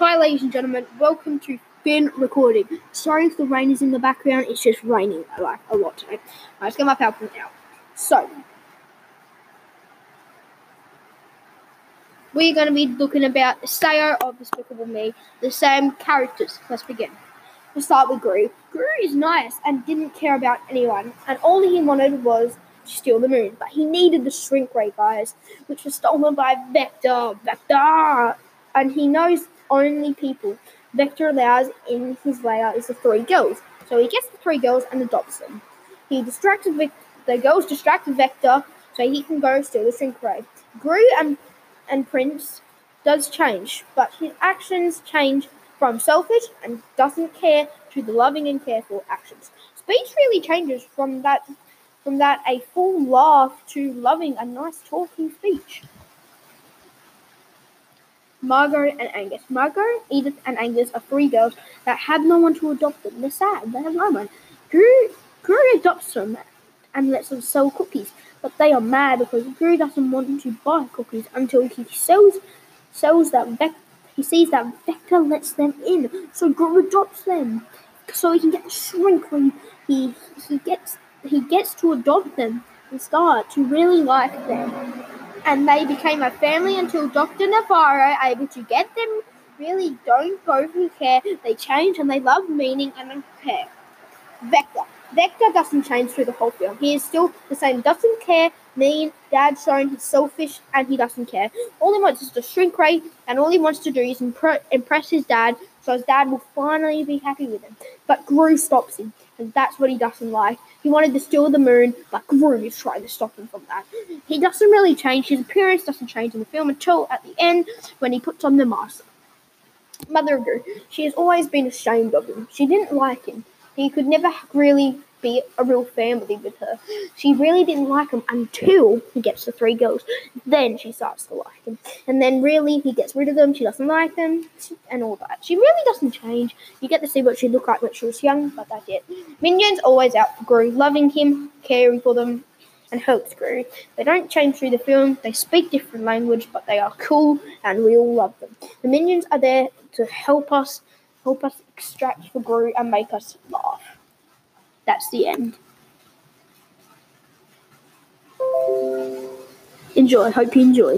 Hi, ladies and gentlemen. Welcome to Finn Recording. Sorry if the rain is in the background. It's just raining like a lot today. Right, let's get my PowerPoint out. So, we're going to be looking about the Sayo of Despicable Me, the same characters. Let's begin. We'll start with Gru. Gru is nice and didn't care about anyone, and all he wanted was to steal the moon. But he needed the shrink ray, guys, which was stolen by Vector. Vector! And he knows only people Vector allows in his lair is the three girls. So he gets the three girls and adopts them. He distracted Vic- the girls distracted Vector so he can go steal the shrink ray. Gru and and Prince does change, but his actions change from selfish and doesn't care to the loving and careful actions. Speech really changes from that from that a full laugh to loving a nice talking speech. Margo and Agnes. Margo, Edith, and Agnes are three girls that have no one to adopt them. They're sad. They have no one. Gru, Gru adopts them and lets them sell cookies, but they are mad because Gru doesn't want to buy cookies until he sells sells that he sees that Vector lets them in. So Gru adopts them so he can get shrink ray. He he gets he gets to adopt them and start to really like them and they became a family until Dr. Nefario able to get them really don't both care. They change and they love meaning and care. Vector. Vector doesn't change through the whole film. He is still the same. Doesn't care, mean, dad showing he's selfish and he doesn't care. All he wants is to shrink ray and all he wants to do is impre- impress his dad so his dad will finally be happy with him. But Gru stops him and that's what he doesn't like. He wanted to steal the moon, but Gru is trying to stop him from that. He doesn't really change. His appearance doesn't change in the film until at the end when he puts on the mask. Mother of Gru, she has always been ashamed of him. She didn't like him. He could never really be a real family with her. She really didn't like him until he gets the three girls. Then she starts to like him. And then really he gets rid of them. She doesn't like them and all that. She really doesn't change. You get to see what she looked like when she was young, but that's it. Minions always out for Gru, loving him, caring for them, and helps Gru. They don't change through the film. They speak different language, but they are cool and we all love them. The minions are there to help us help us extract for Gru and make us laugh. That's the end. Enjoy. Hope you enjoy.